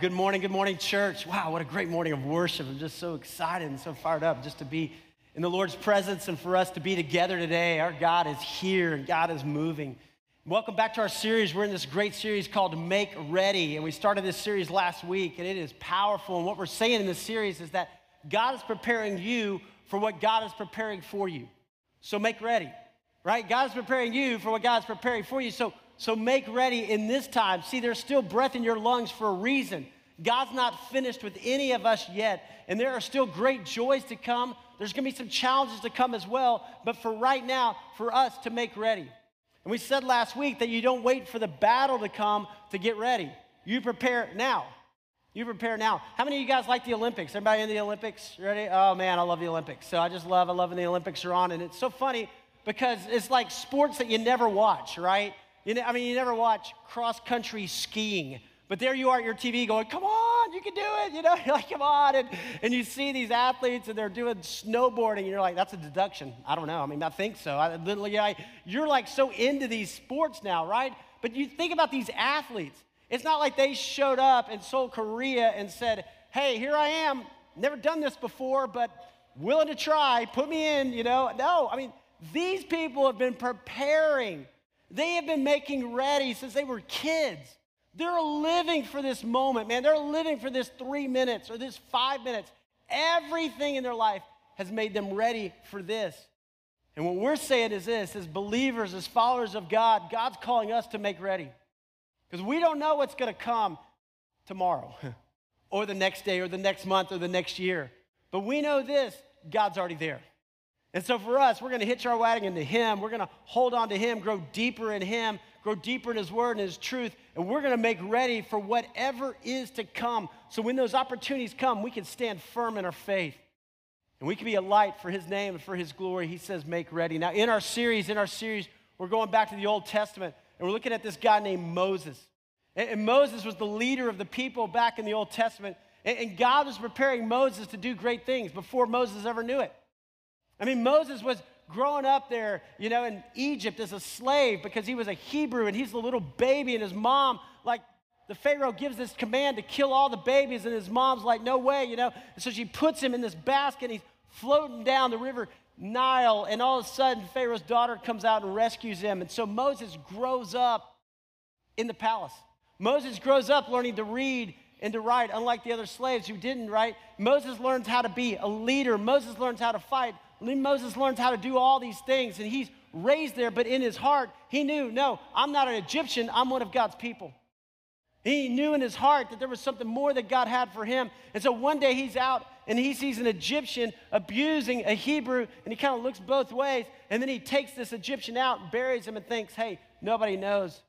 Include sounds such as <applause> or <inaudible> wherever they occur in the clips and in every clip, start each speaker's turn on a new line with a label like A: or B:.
A: Good morning, good morning, church. Wow, what a great morning of worship. I'm just so excited and so fired up just to be in the Lord's presence and for us to be together today. Our God is here and God is moving. Welcome back to our series. We're in this great series called Make Ready, and we started this series last week, and it is powerful. And what we're saying in this series is that God is preparing you for what God is preparing for you. So make ready, right? God is preparing you for what God is preparing for you. So so make ready in this time. See, there's still breath in your lungs for a reason. God's not finished with any of us yet, and there are still great joys to come. There's gonna be some challenges to come as well, but for right now, for us to make ready. And we said last week that you don't wait for the battle to come to get ready. You prepare now. You prepare now. How many of you guys like the Olympics? Everybody in the Olympics? Ready? Oh man, I love the Olympics. So I just love, I love when the Olympics are on. And it's so funny because it's like sports that you never watch, right? You know, I mean, you never watch cross country skiing, but there you are at your TV going, come on, you can do it. You know, <laughs> you're like, come on. And, and you see these athletes and they're doing snowboarding, and you're like, that's a deduction. I don't know. I mean, I think so. I, literally, I, you're like so into these sports now, right? But you think about these athletes. It's not like they showed up in Seoul, Korea and said, hey, here I am, never done this before, but willing to try, put me in, you know. No, I mean, these people have been preparing they have been making ready since they were kids. They're living for this moment, man. They're living for this three minutes or this five minutes. Everything in their life has made them ready for this. And what we're saying is this as believers, as followers of God, God's calling us to make ready. Because we don't know what's going to come tomorrow <laughs> or the next day or the next month or the next year. But we know this God's already there. And so for us, we're going to hitch our wagon to Him. We're going to hold on to Him, grow deeper in Him, grow deeper in His Word and His truth, and we're going to make ready for whatever is to come. So when those opportunities come, we can stand firm in our faith. And we can be a light for His name and for His glory. He says, make ready. Now, in our series, in our series, we're going back to the Old Testament, and we're looking at this guy named Moses. And, Moses was the leader of the people back in the Old Testament. and God was preparing Moses to do great things before Moses ever knew it. I mean, Moses was growing up there, you know, in Egypt as a slave because he was a Hebrew and he's the little baby, and his mom, like, the Pharaoh gives this command to kill all the babies, and his mom's like, no way, you know. And so she puts him in this basket, and he's floating down the river Nile, and all of a sudden, Pharaoh's daughter comes out and rescues him. And so Moses grows up in the palace. Moses grows up learning to read and to write, unlike the other slaves who didn't write. Moses learns how to be a leader, Moses learns how to fight. Moses learns how to do all these things, and he's raised there, but in his heart, he knew, no, I'm not an Egyptian, I'm one of God's people. He knew in his heart that there was something more that God had for him. And so one day he's out and he sees an Egyptian abusing a Hebrew, and he kind of looks both ways. And then he takes this Egyptian out and buries him and thinks, hey, nobody knows.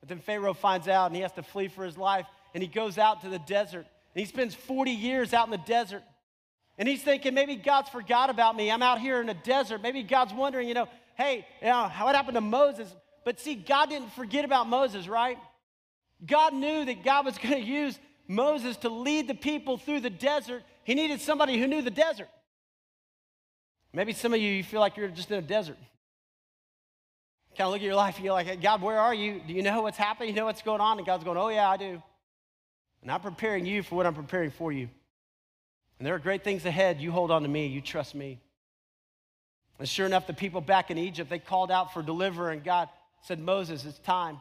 A: But then Pharaoh finds out and he has to flee for his life. And he goes out to the desert. And he spends 40 years out in the desert. And he's thinking, maybe God's forgot about me. I'm out here in the desert. Maybe God's wondering, you know, hey, you know, what happened to Moses? But see, God didn't forget about Moses, right? God knew that God was <laughs> going to use Moses to lead the people through the desert. He needed somebody who knew the desert. Maybe some of you, you feel like you're just in a desert. Kind of look at your life, you're like, God, where are you? Do you know what's happening? You know what's going on? And God's going, Oh, yeah, I do. And I'm preparing you for what I'm preparing for you. And there are great things ahead. You hold on to me, you trust me. And sure enough, the people back in Egypt, they called out for deliverer, and God said, Moses, it's time.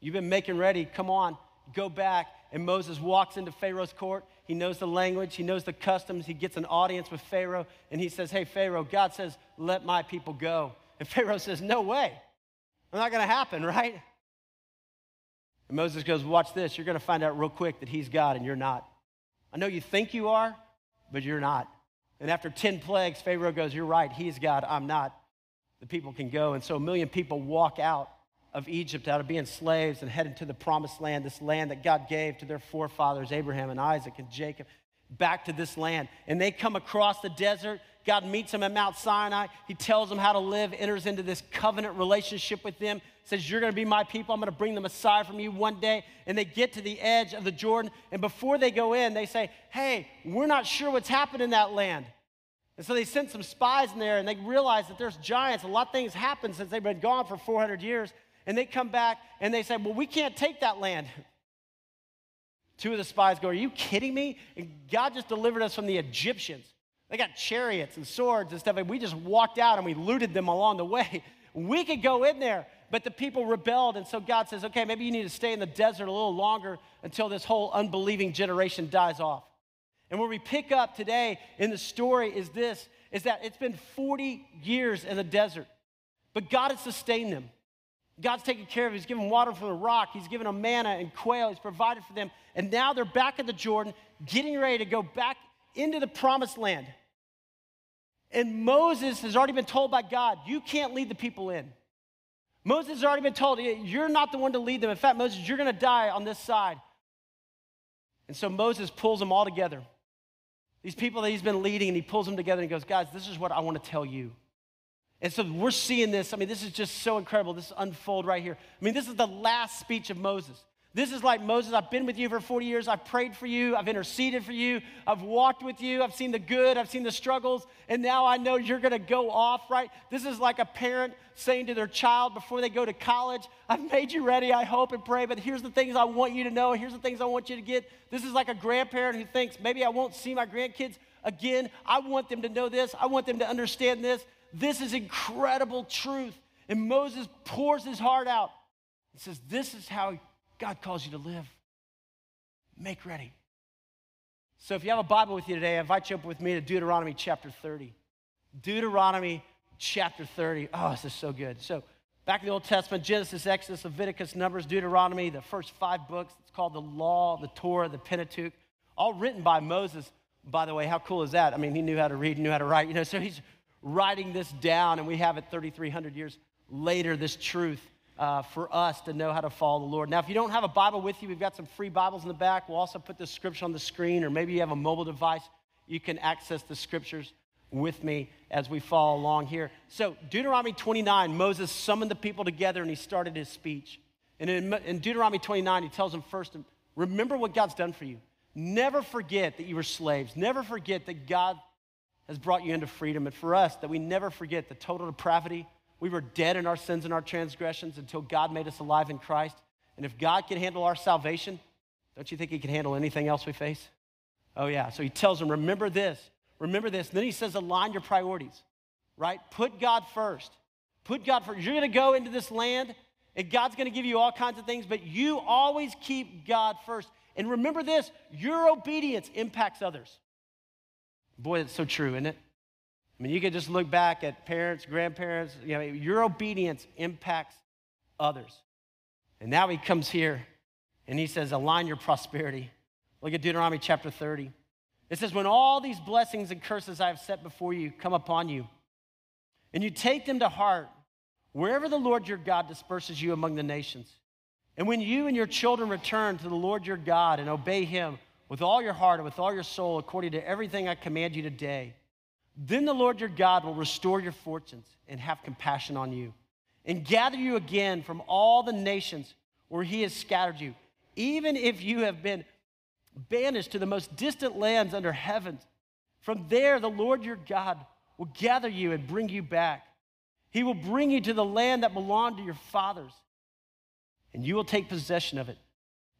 A: You've been making ready. Come on, go back. And Moses walks into Pharaoh's court. He knows the language, he knows the customs. He gets an audience with Pharaoh, and he says, Hey, Pharaoh, God says, let my people go. And <laughs> Pharaoh says, No way. It's not going to happen, right? And Moses goes, Watch this. You're going to find out real quick that he's God and you're not. I know you think you are, but you're not. And after 10 plagues, Pharaoh goes, You're right, he's God, I'm not. The people can go. And so a million people walk out of Egypt, out of being slaves, and head into the promised land, this land that God gave to their forefathers, Abraham and Isaac and Jacob, back to this land. And they come across the desert. God meets them at Mount Sinai. He tells them how to live, enters into this covenant relationship with them says, You're going to be my people. I'm going to bring the Messiah from you one day. And they get to the edge of the Jordan. And before they go in, they say, Hey, we're not sure what's happened in that land. And so they sent some spies in there and they realize that there's giants. A lot of things happened since they've been gone for 400 years. And they come back and they say, Well, we can't take that land. Two of the spies go, Are you kidding me? And God just delivered us from the Egyptians. They got chariots and swords and stuff, and we just walked out and we looted them along the way. <laughs> We could go in there, but the people rebelled, and so God says, Okay, maybe you need to stay in the desert a little longer until this whole unbelieving generation dies off. And where we pick up today in the story is this is that it's been 40 years in the desert, but God has sustained them. God's taken care of. He's given water from the rock. He's given them manna and quail. He's provided for them. And now they're back in the Jordan, getting ready to go back into the promised land. And Moses has already been told by God, you can't lead the people in. Moses has already been told, you're not the one to lead them. In fact, Moses, you're going to die on this side. And so Moses pulls them all together. These people that he's been leading, and he pulls them together and goes, guys, this is what I want to tell you. And so we're seeing this. I mean, this is just so incredible. This unfold right here. I mean, this is the last speech of Moses. This is like Moses, I've been with you for 40 years. I've prayed for you. I've interceded for you. I've walked with you. I've seen the good. I've seen the struggles. And now I know you're going to go off, right? This is like a parent saying to their child before they go to college, I've made you ready, I hope and pray, but here's the things I want you to know. Here's the things I want you to get. This is like a grandparent who thinks, maybe I won't see my grandkids again. I want them to know this. I want them to understand this. This is incredible truth. And Moses pours his heart out He says, This is how God calls you to live. Make ready. So if you have a Bible with you today, I invite you up with me to Deuteronomy chapter 30. Deuteronomy chapter 30. Oh, this is so good. So back in the Old Testament, Genesis, Exodus, Leviticus, Numbers, Deuteronomy, the first five books. It's called the Law, the Torah, the Pentateuch, all written by Moses. By the way, how cool is that? I mean, he knew how to read, knew how to write, you know, so he's writing this down, and we have it 3,300 years later, this truth uh, for us to know how to follow the Lord. Now, if you don't have a Bible with you, we've got some free Bibles in the back. We'll also put the scripture on the screen, or maybe you have a mobile device. You can access the scriptures with me as we follow along here. So, Deuteronomy 29, Moses summoned the people together and he started his speech. And in, in Deuteronomy 29, he tells them first, remember what God's done for you. Never forget that you were slaves. Never forget that God has brought you into freedom. And for us, that we never forget the total depravity we were dead in our sins and our transgressions until God made us alive in Christ. And if God can handle our salvation, don't you think He can handle anything else we face? Oh, yeah. So He tells them, remember this, remember this. And then He says, align your priorities, right? Put God first. Put God first. You're going to go into this land, and God's going to give you all kinds of things, but you always keep God first. And remember this your obedience impacts others. Boy, that's so true, isn't it? I mean, you can just look back at parents, grandparents, you know, your obedience impacts others. And now he comes here and he says, align your prosperity. Look at Deuteronomy chapter 30. It says, When all these blessings and curses I have set before you come upon you, and you take them to heart, wherever the Lord your God disperses you among the nations, and when you and your children return to the Lord your God and obey him with all your heart and with all your soul, according to everything I command you today, then the Lord your God will restore your fortunes and have compassion on you, and gather you again from all the nations where he has scattered you, even if you have been banished to the most distant lands under heaven. From there, the Lord your God will gather you and bring you back. He will bring you to the land that belonged to your fathers, and you will take possession of it.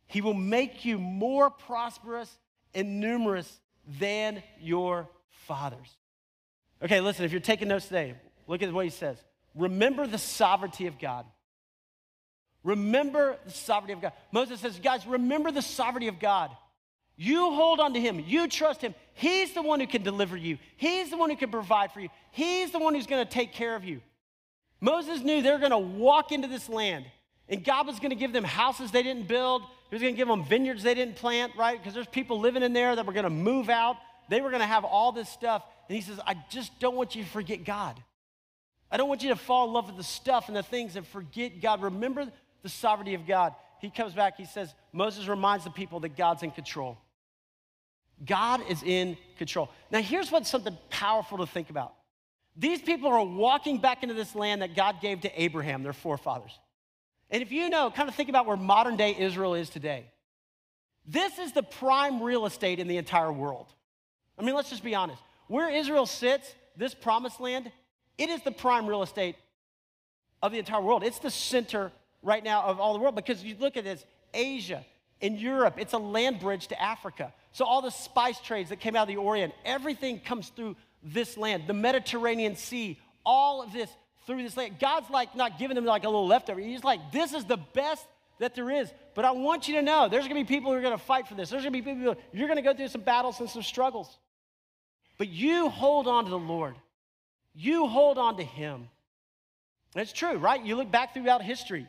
A: He will make you more prosperous and numerous than your fathers. Okay, listen, if you're taking notes today, look at what he says. Remember the sovereignty of God. Remember the sovereignty of God. Moses says, guys, remember the sovereignty of God. You hold on to him. You trust him. He's the one who can deliver you. He's the one who can provide for you. He's the one who's going to take care of you. Moses knew they were going to walk into this land, and God was going to give them houses they didn't build. He was going to give them vineyards they didn't plant, right? Because there's people living in there that were going to move out. They were going to have all this stuff. And he says, I just don't want you to forget God. I don't want you to fall in love with the stuff and the things and forget God. Remember the sovereignty of God. He comes back, he says, Moses reminds the people that God's in control. God is in control. Now, here's what's something powerful to think about. These people are walking back into this land that God gave to Abraham, their forefathers. And if you know, kind of think about where modern day Israel is today. This is the prime real estate in the entire world. I mean, let's just be honest. Where Israel sits, this promised land, it is the prime real estate of the entire world. It's the center right now of all the world because you look at this Asia, and Europe, it's a land bridge to Africa. So all the spice trades that came out of the Orient, everything comes through this land. The Mediterranean Sea, all of this through this land. God's like not giving them like a little leftover. He's like, this is the best that there is. But I want you to know there's gonna be people who are gonna fight for this. There's gonna be people, you're gonna go through some battles and some struggles. But you hold on to the Lord. You hold on to Him. And it's true, right? You look back throughout history.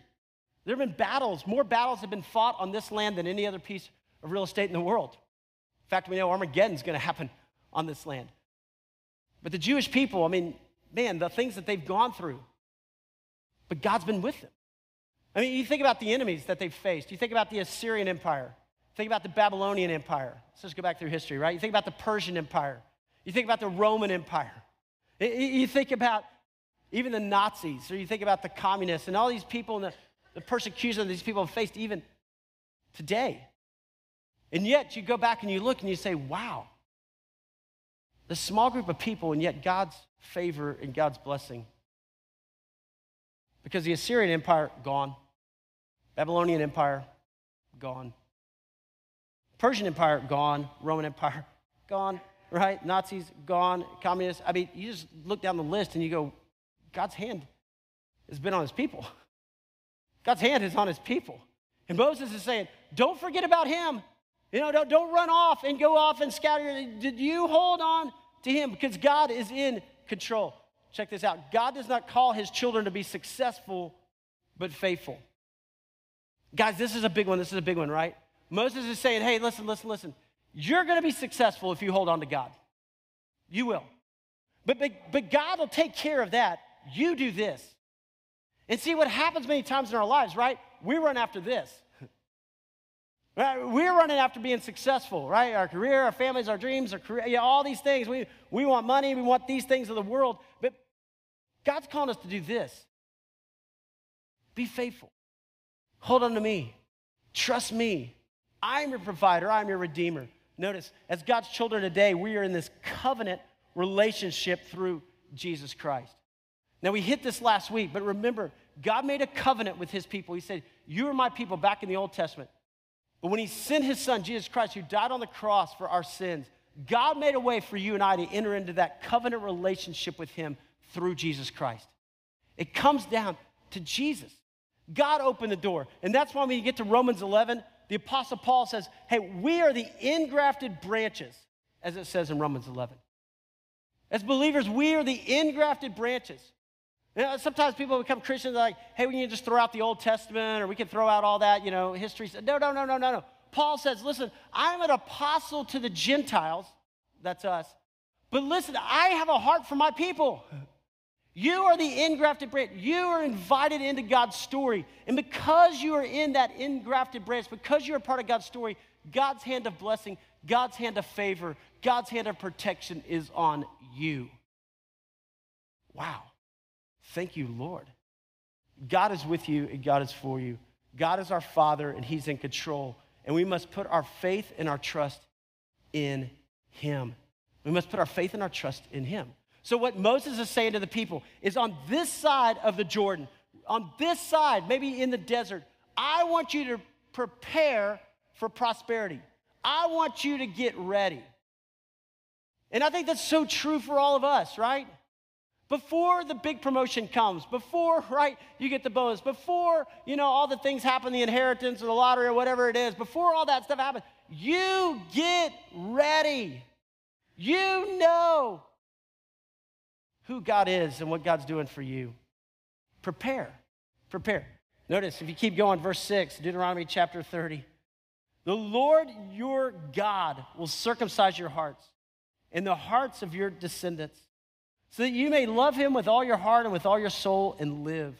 A: There have been battles, more battles have been fought on this land than any other piece of real estate in the world. In fact, we know Armageddon's gonna happen on this land. But the Jewish people, I mean, man, the things that they've gone through, but God's been with them. I mean, you think about the enemies that they've faced. You think about the Assyrian Empire. Think about the Babylonian Empire. Let's just go back through history, right? You think about the Persian Empire. You think about the Roman Empire. You think about even the Nazis, or you think about the communists and all these people and the, the persecution these people have faced even today. And yet you go back and you look and you say, wow, this small group of people, and yet God's favor and God's blessing. Because the Assyrian Empire, gone. Babylonian Empire, gone. Persian Empire, gone. Roman Empire, gone. Right? Nazis, gone. Communists. I mean, you just look down the list and you go, God's hand has been on his people. God's hand is on his people. And Moses is saying, don't forget about him. You know, don't, don't run off and go off and scatter. Did you hold on to him? Because God is in control. Check this out God does not call his children to be successful, but faithful. Guys, this is a big one. This is a big one, right? Moses is saying, hey, listen, listen, listen. You're going to be successful if you hold on to God. You will. But, but, but God will take care of that. You do this. And see what happens many times in our lives, right? We run after this. <laughs> Right? We're running after being successful, right? Our career, our families, our dreams, our career, yeah, all these things. We, we want money, we want these things of the world. But God's calling us to do this be faithful. Hold on to me. Trust me. I'm your provider, I'm your redeemer. Notice, as God's children today, we are in this covenant relationship through Jesus Christ. Now, we hit this last week, but remember, God made a covenant with his people. He said, You are my people back in the Old Testament. But when he sent his son, Jesus Christ, who died on the cross for our sins, God made a way for you and I to enter into that covenant relationship with him through Jesus Christ. It comes down to Jesus. God opened the door. And that's why when you get to Romans 11, the Apostle Paul says, Hey, we are the engrafted branches, as it says in Romans 11. As believers, we are the engrafted branches. You know, sometimes people become Christians like, hey, we can just throw out the Old Testament or we can throw out all that, you know, history. No, no, no, no, no, no. Paul says, listen, I'm an apostle to the Gentiles. That's us. But listen, I have a heart for my people. You are the engrafted branch. You are invited into God's story. And because you are in that engrafted branch, because you're a part of God's story, God's hand of blessing, God's hand of favor, God's hand of protection is on you. Wow. Thank you, Lord. God is with you and God is for you. God is our Father and He's in control. And we must put our faith and our trust in Him. We must put our faith and our trust in Him. So, what Moses is saying to the people is on this side of the Jordan, on this side, maybe in the desert, I want you to prepare for prosperity. I want you to get ready. And I think that's so true for all of us, right? Before the big promotion comes, before, right, you get the bonus, before, you know, all the things happen, the inheritance or the lottery or whatever it is, before all that stuff happens, you get ready. You know who God is and what God's doing for you. Prepare. Prepare. Notice, if you keep going, verse 6, Deuteronomy chapter 30. The Lord your God will circumcise your hearts and the hearts of your descendants, so that you may love him with all your heart and with all your soul and live.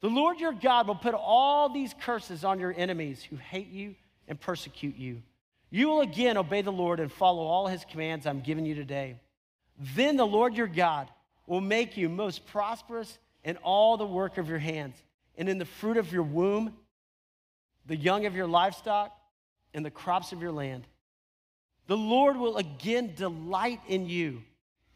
A: The Lord your God will put all these curses on your enemies who hate you and persecute you. You will again obey the Lord and follow all his commands I'm giving you today. Then the Lord your God will make you most prosperous in all the work of your hands, and in the fruit of your womb, the young of your livestock, and the crops of your land. The Lord will again delight in you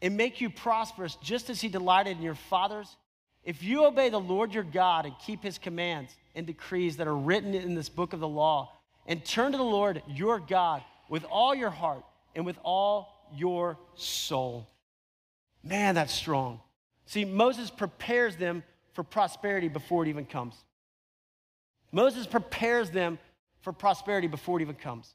A: and make you prosperous just as he delighted in your fathers. If you obey the Lord your God and keep his commands and decrees that are written in this book of the law and turn to the Lord your God with all your heart and with all your soul. Man, that's strong. See, Moses prepares them for prosperity before it even comes. Moses prepares them for prosperity before it even comes.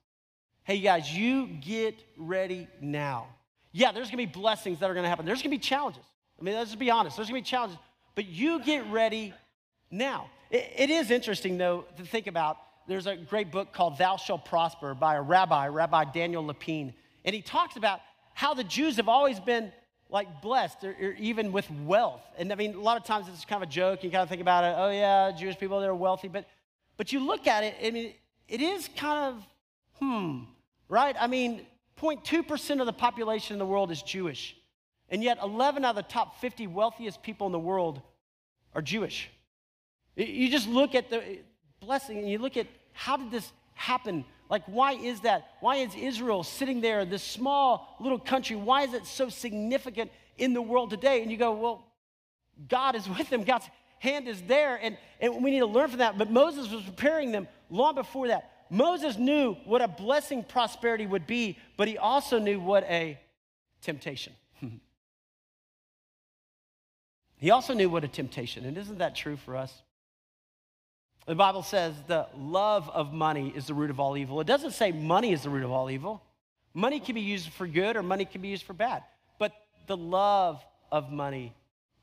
A: Hey, guys, you get ready now. Yeah, there's gonna be blessings that are gonna happen. There's gonna be challenges. I mean, let's just be honest. There's gonna be challenges, but you get ready now. it, it is interesting, though, to think about. There's a great book called Thou Shalt Prosper by a rabbi, Rabbi Daniel Lapin. And he talks about how the Jews have always been like blessed or, or, even with wealth. And I mean, a lot of times it's kind of a joke. You kind of think about it, oh yeah, Jewish people, they're wealthy. But, but you look at it, I mean, it is kind of, hmm, right? I mean, 0.2% of the population in the world is Jewish. And yet 11 out of the top 50 wealthiest people in the world are Jewish. You just look at the blessing and you look at how did this happen? Like, why is that? Why is Israel sitting there, this small little country, why is it so significant in the world today? And you go, well, God is <laughs> with them. God's hand is there, and, and we need to learn from that. But Moses was preparing them long before that. Moses knew what a blessing prosperity would be, but he also knew what a temptation. <laughs> he also knew what a temptation, and isn't that true for us? The Bible says the love of money is the root of all evil. It doesn't say money is the root of all evil. Money can be used for good or money can be used for bad. But the love of money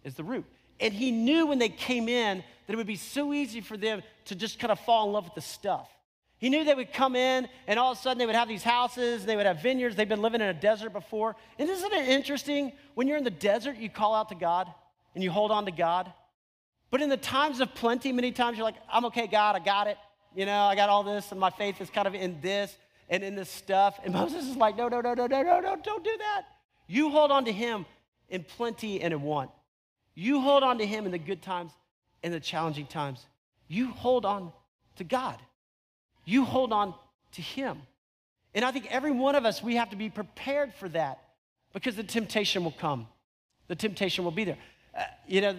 A: is the root. And he knew when they came in that it would be so easy for them to just kind of fall in love with the stuff. He knew they would come in and all of a sudden they would have these houses, they would have vineyards. They've been living in a desert before. And isn't it interesting? When you're in the desert, you call out to God and you hold on to God. But in the times of plenty, many times you're like, I'm okay, God, I got it. You know, I got all this, and my faith is kind of in this and in this stuff. And <laughs> Moses is like, no, no, no, no, no, no, no, don't do that. You hold on to him in plenty and in want. You hold on to him in the good times and the challenging times. You hold on to God. You hold on to him. And I think every one of us, we have to be prepared for that because the temptation will come. The temptation will be there. Uh, you know,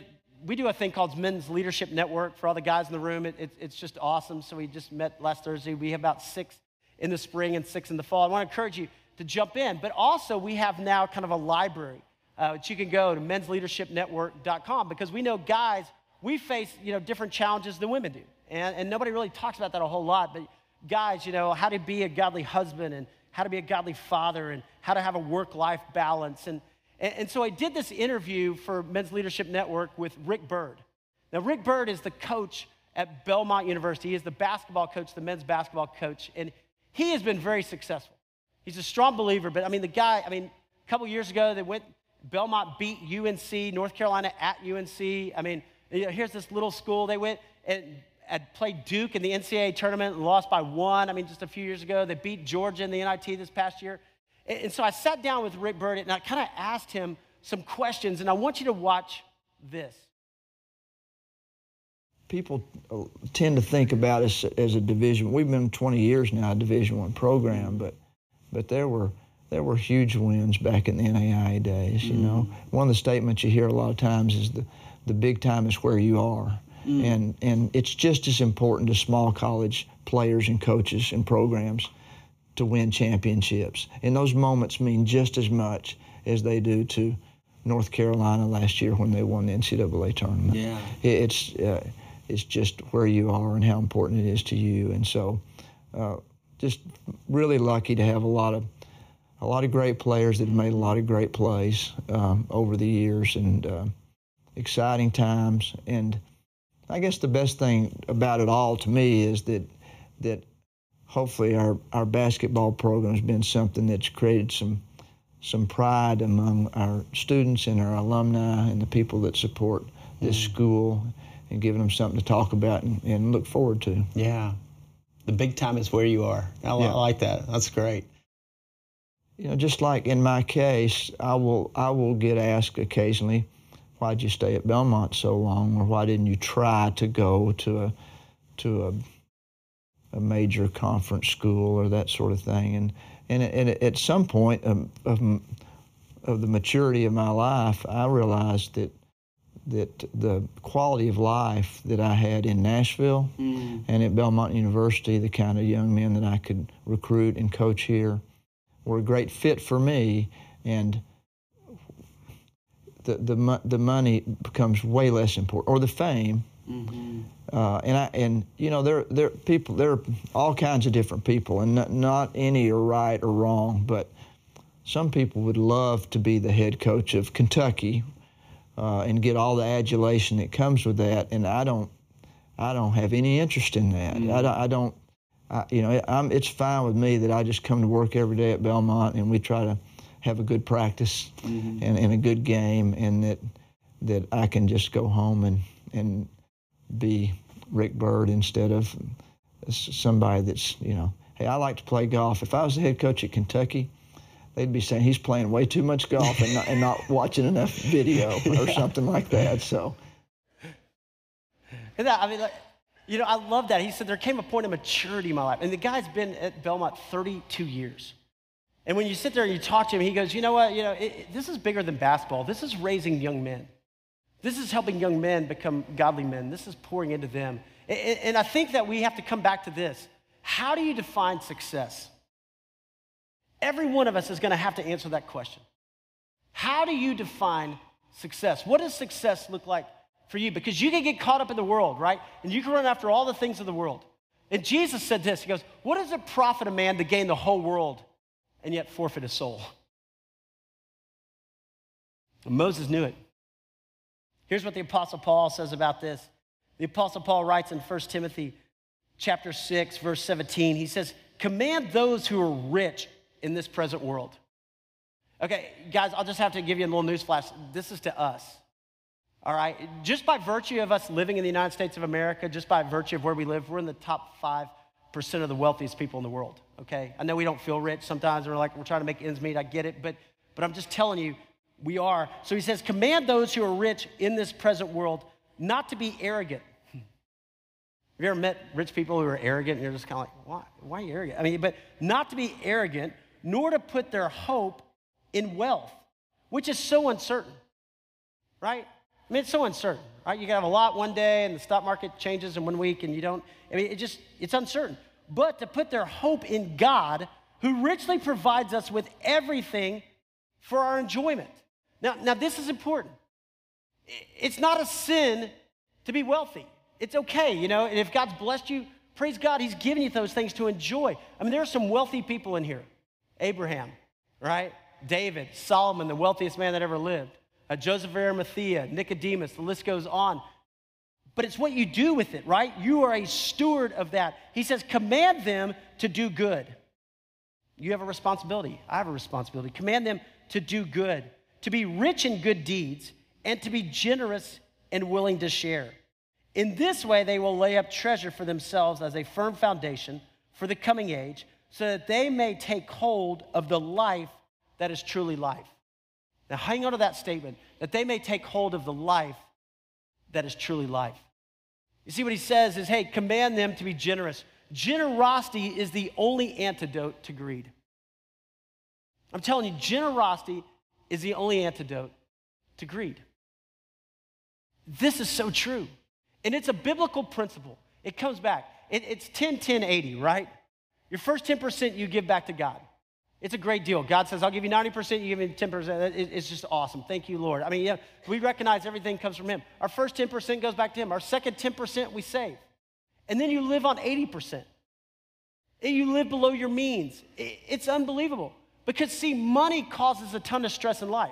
A: we do a thing called Men's Leadership Network for all the guys in the room. It, it, it's just awesome. So we just met last Thursday. We have about six in the spring and six in the fall. I want to encourage you to jump in. But also, we have now kind of a library uh, which you can go to mensleadershipnetwork.com because we know guys, we face you know different challenges than women do, and, and nobody really talks about that a whole lot. But guys, you know how to be a godly husband and how to be a godly father and how to have a work-life balance and and, and so I did this interview for Men's Leadership Network with Rick Byrd. Now, Rick Byrd is the coach at Belmont University. He is the basketball coach, the men's basketball coach, and he has been very successful. He's a strong believer, but I mean, the guy, I mean, a couple years ago, they went, Belmont beat UNC, North Carolina at UNC. I mean, here's this little school. They went and had played Duke in the NCAA tournament and lost by one. I mean, just a few years ago. They beat Georgia in the NIT this past year. And so I sat down with Rick Byrd and I kind of asked him some questions, and I want you to watch this.
B: People uh, tend to think about us as a division. We've been 20 years now, a Division One program, but but there were there were huge wins back in the NAIA days. You mm. know, one of the statements you hear a lot of times is the the big time is where you are, mm. and and it's just as important to small college players and coaches and programs to win championships. And those moments mean just as much as they do to North Carolina last year when they won the NCAA tournament.
A: Yeah.
B: It's, uh, it's just where you are and how important it is to you. And so uh, just really lucky to have a lot of a lot of great players that have made a lot of great plays um, over the years and uh, exciting times. And I guess the best thing about it all to me is that that hopefully our, our basketball program has been something that's created some some pride among our students and our alumni and the people that support this mm. school and giving them something to talk about and, and, look forward to.
C: Yeah. The big time is where you are. I, yeah. I like that. That's great.
B: You know, just like in my case, I will I will get asked occasionally, why'd you stay at Belmont so long or why didn't you try to go to a to a a major conference school or that sort of thing. And and, and at some point of, of, of, the maturity of my life, I realized that that the quality of life that I had in Nashville mm. and at Belmont University, the kind of young men that I could recruit and coach here, were a great fit for me. And the the the money becomes way less important, or the fame. Mm-hmm. Uh, and I and you know there there people there are all kinds of different people, and not, not any are right or wrong, but some people would love to be the head coach of Kentucky uh, and get all the adulation that comes with that, and I don't I don't have any interest in that. Mm-hmm. I, don't, I don't I, you know I'm, it's fine with me that I just come to work every day at Belmont and we try to have a good practice mm-hmm. and, and a good game, and that that I can just go home and and be Rick Byrd instead of somebody that's you know, hey, I like to play golf. If I was the head coach at Kentucky, they'd be saying he's playing way too much golf and not, and not <laughs> watching enough video or <laughs> something like that. So.
A: And that, I mean, like, you know, I love that. He said there came a point of maturity in my life, and the guy's been at Belmont 32 years. And when you sit there and you talk to him, he goes, you know what, you know, it, it, this is bigger than basketball. This is raising young men. This is helping young men become godly men. This is pouring into them. And, I think that we have to come back to this. How do you define success? Every one of us is going to have to answer that question. How do you define success? What does success look like for you? Because you can get caught up in the world, right? And you can run after all the things of the world. And Jesus said this He goes, What does it profit a man to gain the whole world and yet forfeit his soul. And Moses knew it. Here's what the apostle Paul says about this. The apostle Paul writes in 1 Timothy chapter 6 verse 17. He says, "Command those who are rich in this present world." Okay, guys, I'll just have to give you a little news flash. This is to us. All right, just by virtue of us living in the United States of America, just by virtue of where we live, we're in the top 5% of the wealthiest people in the world okay? I know we don't feel rich sometimes. We're like, we're trying to make ends meet. I get it. But, but I'm just telling you, we are. So he says, command those who are rich in this present world not to be arrogant. <laughs> Have you ever met rich people who are arrogant and you're just kind of like, why? Why are you arrogant? I mean, but not to be arrogant, nor to put their hope in wealth, which is so uncertain, right? I mean, it's so uncertain, right? You can have a lot one day and the stock market changes in one week and you don't, I mean, it just, it's uncertain but to put their hope in God, who richly provides us with everything for our enjoyment. Now, now this is important. It's not a sin to be wealthy. It's okay, you know, and if God's blessed you, praise God, He's given you those things to enjoy. I mean, there are some wealthy people in here Abraham, right? David, Solomon, the wealthiest man that ever lived, uh, Joseph Arimathea, Nicodemus, the list goes on but it's what you do with it, right? You are a steward of that. He says, command them to do good. You have a responsibility. I have a responsibility. Command them to do good, to be rich in good deeds, and to be generous and willing to share. In this way, they will lay up treasure for themselves as a firm foundation for the coming age, so that they may take hold of the life that is truly life. Now, hang on to that statement that they may take hold of the life that is truly life. You see what he says is, hey, command them to be generous. Generosity is the only antidote to greed. I'm telling you, generosity is the only antidote to greed. This is so true. And it's a biblical principle. It comes back. It, it's 10, 10, 80, right? Your first 10% you give back to God. It's a great deal. God says, I'll give you 90%, you give me 10%. It's just awesome. Thank you, Lord. I mean, yeah, we recognize everything comes from Him. Our first 10% goes back to Him. Our second 10% we save. And then you live on 80%. And you live below your means. It's unbelievable. Because, see, money causes a ton of stress in life.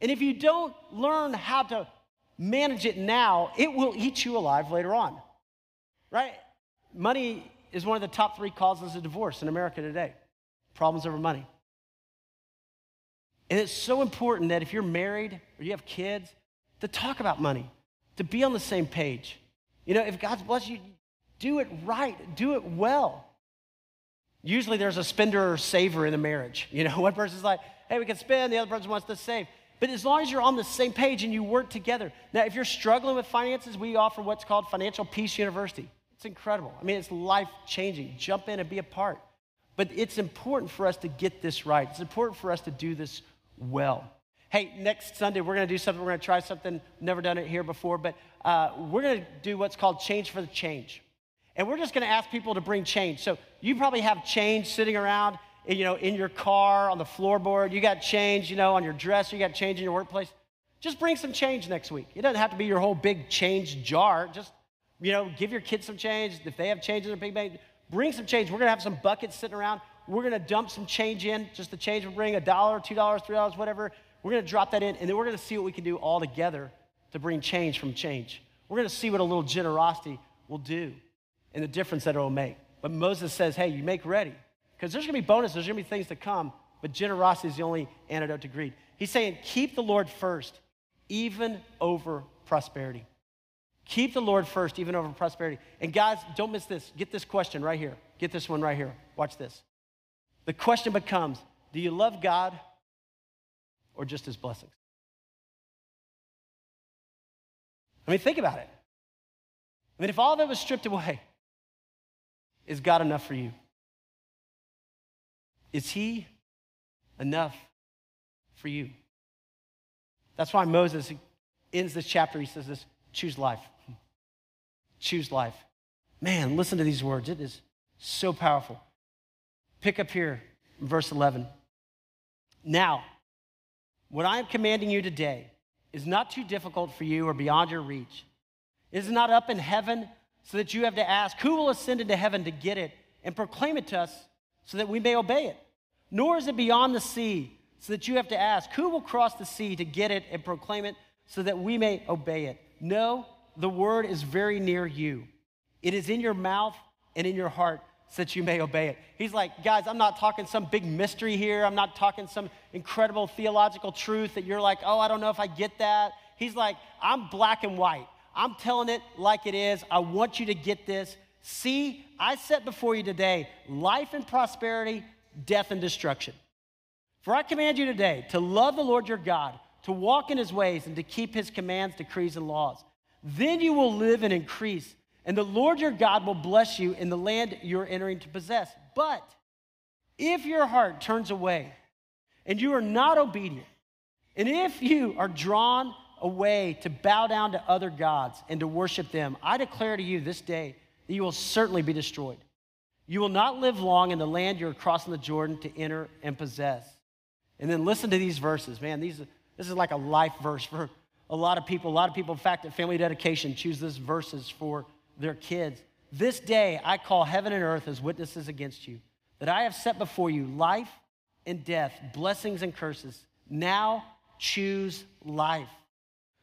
A: And if you don't learn how to manage it now, it will eat you alive later on. Right? Money is one of the top three causes of divorce in America today problems over money. And it's so important that if you're married or you have kids, to talk about money, to be on the same page. You know, if God's blessed you, do it right, do it well. Usually there's a spender or saver in a marriage. You know, <laughs> one person's like, hey, we can spend, the other person wants to save. But as long as you're on the same page and you work together. Now, if you're struggling with finances, we offer what's called Financial Peace University. It's incredible. I mean, it's life changing. Jump in and be a part. But it's important for us to get this right. It's important for us to do this well. Hey, next Sunday, we're going to do something. We're going to try something. Never done it here before, but uh, we're going to do what's called Change for the Change. And we're just going to ask people to bring change. So you probably have change sitting around, eh, you know, in your car, on the floorboard. You got change, you know, on your dress. You got change in your workplace. Just bring some change next week. It doesn't have to be your whole big change jar. Just, you know, give your kids some change. If they have change in their big bag, bring some change. We're going to have some buckets sitting around. We're going to dump some change in, just the change we bring, a dollar, two dollars, three dollars, whatever. We're going to drop that in, and then we're going to see what we can do all together to bring change from change. We're going to see what a little generosity will do and the difference that it will make. But Moses says, hey, you make ready. Because there's going to be bonuses, there's going to be things to come, but generosity is the only antidote to greed. He's saying, keep the Lord first, even over prosperity. Keep the Lord first, even over prosperity. And guys, don't miss this. Get this question right here. Get this one right here. Watch this. The question becomes do you love God or just his blessings? I mean, think about it. I mean, if all of it was stripped away, is God enough for you? Is he enough for you? That's why Moses ends this chapter. He says this choose life. Choose life. Man, listen to these words. It is so powerful. Pick up here, verse 11. Now, what I am commanding you today is not too difficult for you or beyond your reach. It is not up in heaven so that you have to ask, Who will ascend into heaven to get it and proclaim it to us so that we may obey it? Nor is it beyond the sea so that you have to ask, Who will cross the sea to get it and proclaim it so that we may obey it? No, the word is very near you. It is in your mouth and in your heart so that you may obey it. He's like, guys, I'm not talking some big mystery here. I'm not talking some incredible theological truth that you're like, oh, I don't know if I get that. He's like, I'm black and white. I'm telling it like it is. I want you to get this. See, I set before you today life and prosperity, death and destruction. For I command you today to love the Lord your God, to walk in his ways, and to keep his commands, decrees, and laws. Then you will live and increase and the Lord your God will bless you in the land you're entering to possess. But if your heart turns away and you are not obedient, and if you are drawn away to bow down to other gods and to worship them, I declare to you this day that you will certainly be destroyed. You will not live long in the land you're crossing the Jordan to enter and possess. And then listen to these verses. Man, these, this is like a life verse for a lot of people. A lot of people, in fact, at family dedication, choose these verses for their kids. This day I call heaven and earth as witnesses against you, that I have set before you life and death, blessings and curses. Now choose life,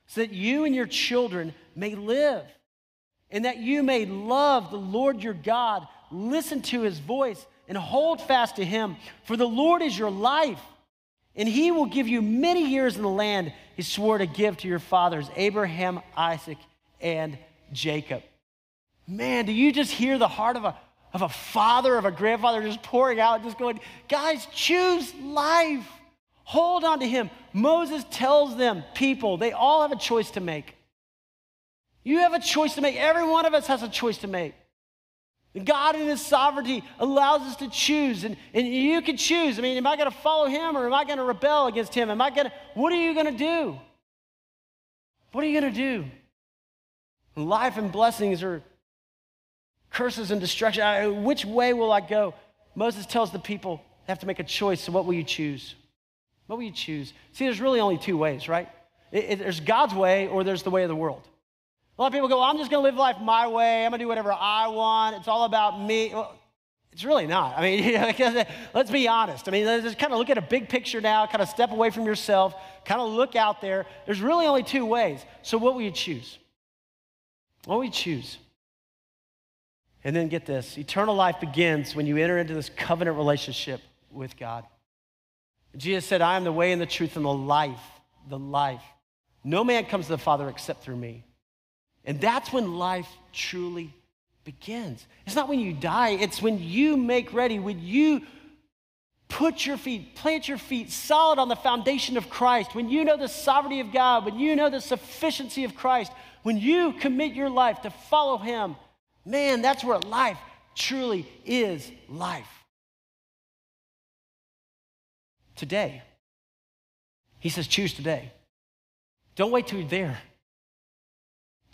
A: so that you and your children may live, and that you may love the Lord your God, listen to his voice, and hold fast to him. For the Lord is your life, and he will give you many years in the land he swore to give to your fathers, Abraham, Isaac, and Jacob. Man, do you just hear the heart of a, of a father, of a grandfather just pouring out, just going, guys, choose life. Hold on to him. Moses tells them, people, they all have a choice to make. You have a choice to make. Every one of us has a choice to make. God in His sovereignty allows us to choose, and, and you can choose. I mean, am I going to follow Him or am I going to rebel against Him? Am I going to, what are you going to do? What are you going to do? Life and blessings are curses and destruction. I, which way will I go? Moses tells the people they have to make a choice. So, what will you choose? What will you choose? See, there's really only two ways, right? It, it, there's God's way or there's the way of the world. A lot of people go, well, I'm just going to live life my way. I'm going to do whatever I want. It's all about me. Well, it's really not. I mean, <laughs> uh, let's be honest. I mean, let's just kind of look at a big picture now, kind of step away from yourself, kind of look out there. There's really only two ways. So, what will you choose? What will you choose? And then get this eternal life begins when you enter into this covenant relationship with God. Jesus said, I am the way and the truth and the life, the life. No man comes to the Father except through me. And that's when life truly begins. It's not when you die, it's when you make ready, when you put your feet, plant your feet solid on the foundation of Christ, when you know the sovereignty of God, when you know the sufficiency of Christ, when you commit your life to follow Him Man, that's where life truly is life. Today, He says, choose today. Don't wait till you're there.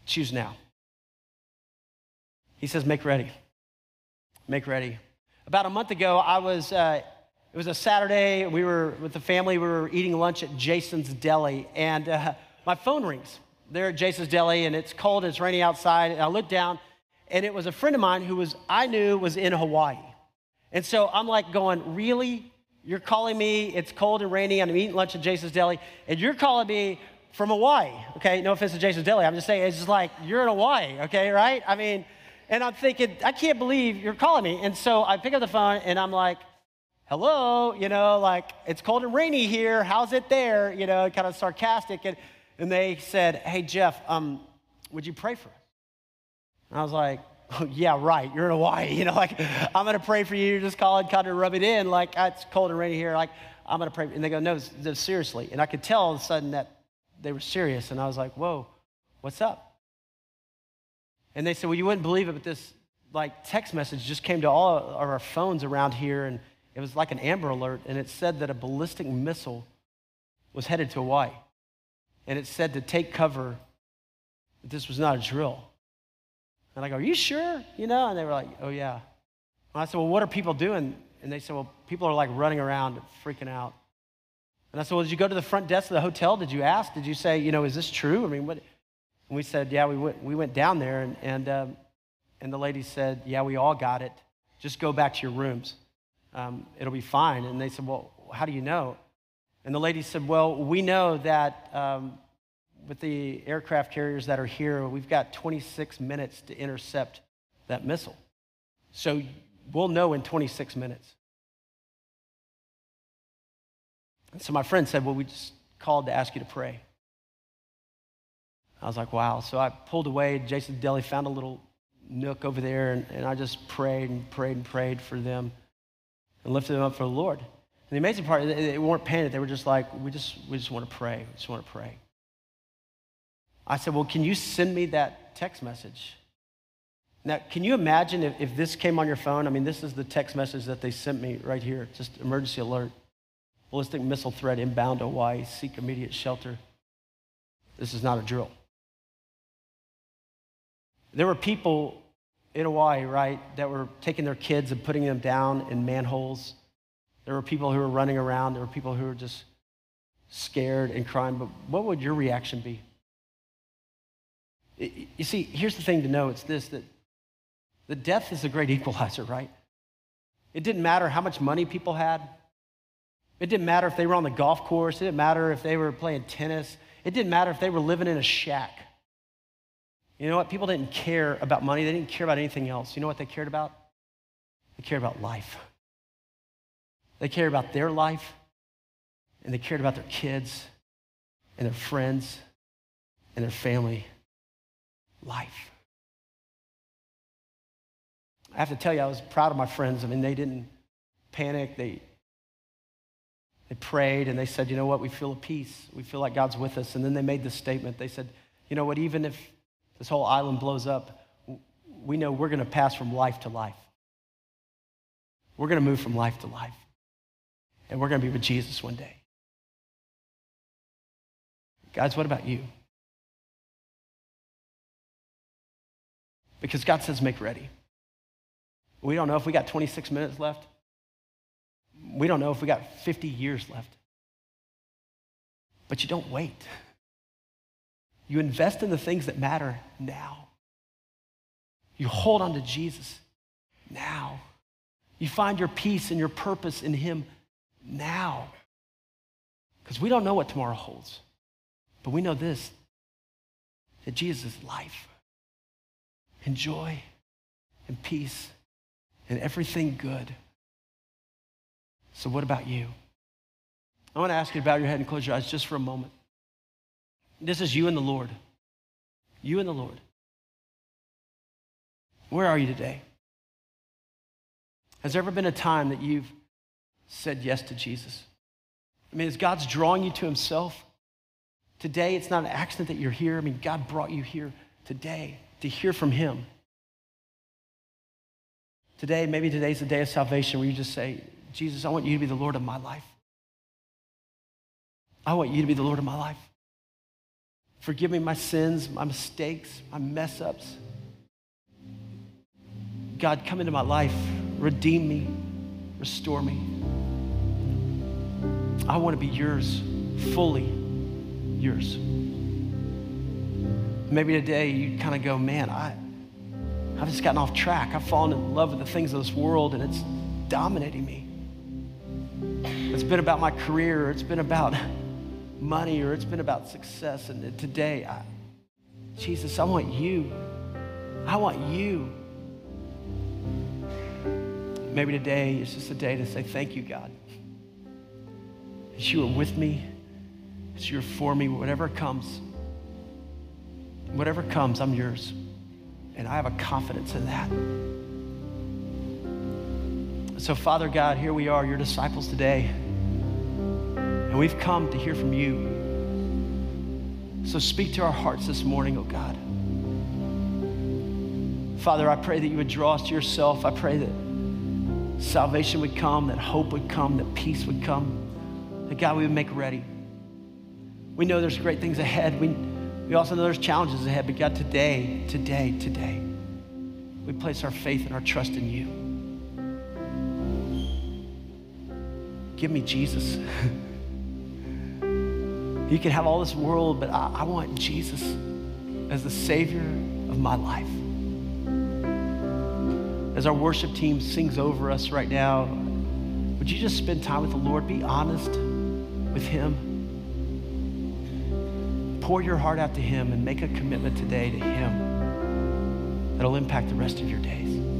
A: Choose now. He says, make ready. Make ready. About a month ago, I was, uh, it was a Saturday. We were with the family, we were eating lunch at Jason's Deli, and uh, my phone rings. There at Jason's Deli, and it's cold, it's raining outside. And I look down, and it was a friend of mine who was, I knew was in Hawaii. And so I'm like going, really? You're calling me, it's cold and rainy, and I'm eating lunch at Jason's Deli, and you're calling me from Hawaii, okay? No offense to Jason's Deli. I'm just saying, it's just like, you're in Hawaii, okay, right? I mean, and I'm thinking, I can't believe you're calling me. And so I pick up the phone and I'm like, hello, you know, like it's cold and rainy here. How's it there? You know, kind of sarcastic. And, and they said, hey, Jeff, um, would you pray for us? And I was like, oh, <laughs> yeah, right. You're in Hawaii. You know, <laughs> like, I'm going to pray for you. You're just calling, kind of rub it in. Like, ah, it's cold and rainy here. Like, I'm going to pray. And they go, no, no, seriously. And I could tell all of a sudden that they were serious. And I was like, whoa, what's up? And they said, Well, you wouldn't believe it, but this like text message just came to all of our phones around here, and it was like an Amber Alert, and it said that a ballistic missile was headed to Hawaii. And it said to take cover, this was not a drill. And I go, Are you sure? You know? And they were like, Oh, yeah. And I said, Well, what are people doing? And they said, Well, people are like running around, freaking out. And I said, Well, did you go to the front desk of the hotel? Did you ask? Did you say, You know, is this true? I mean, what? And we said, yeah, we went, we went down there. And, and, um, and the lady said, yeah, we all got it. Just go back to your rooms. Um, it'll be fine. And they said, well, how do you know? And the lady said, well, we know that um, with the aircraft carriers that are here, we've got 26 minutes to intercept that missile. So we'll know in 26 minutes. And so my friend said, well, we just called to ask you to pray. I was like, wow. So I pulled away. Jason Deli found a little nook over there, and, and I just prayed and prayed and prayed for them and lifted them up for the Lord. And the amazing part, they, weren't panicked. They were just like, we just, we just want to pray. We just want to pray. I said, well, can you send me that text message? Now, can you imagine if, if this came on your phone? I mean, this is the text message that they sent me right here. Just emergency alert. Ballistic missile threat inbound to Hawaii. Seek immediate shelter. This is not a drill. There were people in Hawaii, right, that were taking their kids and putting them down in manholes. There were people who were running around. There were people who were just scared and crying. But what would your reaction be? You see, here's the thing to know it's this that the death is a great equalizer, right? It didn't matter how much money people had. It didn't matter if they were on the golf course. It didn't matter if they were playing tennis. It didn't matter if they were living in a shack. You know what? People didn't care about money, they didn't care about anything else. You know what they cared about? They cared about life. They cared about their life, and they cared about their kids and their friends and their family life. I have to tell you, I was proud of my friends. I mean, they didn't panic. They, they prayed and they said, you know what, we feel a peace. We feel like God's with us. And then they made this statement. They said, you know what, even if this whole island blows up, we know we're going to pass from life to life. We're going to move from life to life. And we're going to be with Jesus one day. Guys, what about you? Because God says, make ready. We don't know if we got 26 minutes left. We don't know if we got 50 years left. But you don't wait. You invest in the things that matter now. You hold on to Jesus now. You find your peace and your purpose in Him now. Because we don't know what tomorrow holds. But we know this that Jesus is life and joy and peace and everything good. So, what about you? I want to ask you to bow your head and close your eyes just for a moment. This is you and the Lord. You and the Lord. Where are you today? Has there ever been a time that you've said yes to Jesus? I mean, is God's drawing you to Himself? Today, it's not an accident that you're here. I mean, God brought you here today to hear from Him. Today, maybe today's the day of salvation where you just say, Jesus, I want you to be the Lord of my life. I want you to be the Lord of my life. Forgive me my sins, my mistakes, my mess ups. God, come into my life, redeem me, restore me. I want to be yours, fully yours. Maybe today you kind of go, man, I, I've just gotten off track. I've fallen in love with the things of this world and it's dominating me. It's been about my career, it's been about <laughs> money, or it's been about success. And today, I, Jesus, I want you. I want you. Maybe today is just a day to say, Thank you, God. That you are with me, that you're for me, whatever comes. Whatever comes, I'm yours. And I have a confidence in that. So, Father God, here we are, your disciples today. And we've come to hear from you. So, speak to our hearts this morning, oh God. Father, I pray that you would draw us to yourself. I pray that salvation would come, that hope would come, that peace would come, that God, we would make ready. We know there's great things ahead. We, we also know there's challenges ahead, but God, today, today, today, we place our faith and our trust in you. Give me Jesus. <laughs> you can have all this world, but I, I want Jesus as the Savior of my life. As our worship team sings over us right now, would you just spend time with the Lord? Be honest with Him. Pour your heart out to Him and make a commitment today to Him that'll impact the rest of your days.